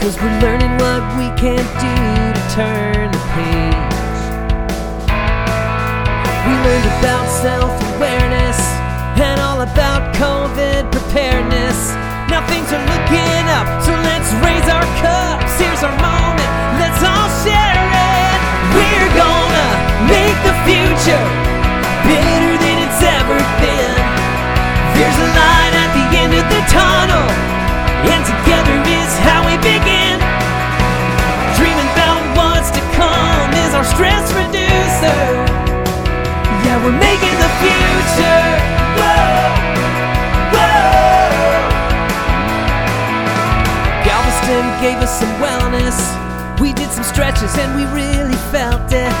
Cause we're learning what we can't do to turn the page. We learned about self awareness gave us some wellness. We did some stretches and we really felt it.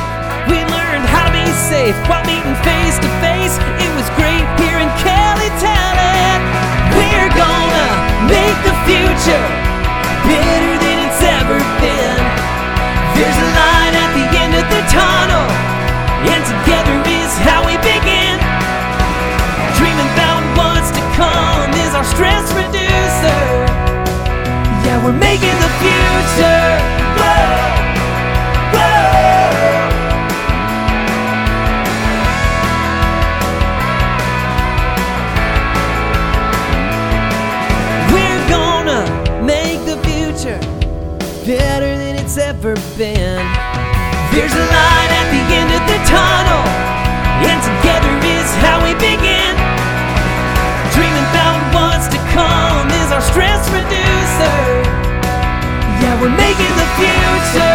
We learned how to be safe while meeting face to face. We're making the future. Whoa, whoa. We're gonna make the future better than it's ever been. There's a future.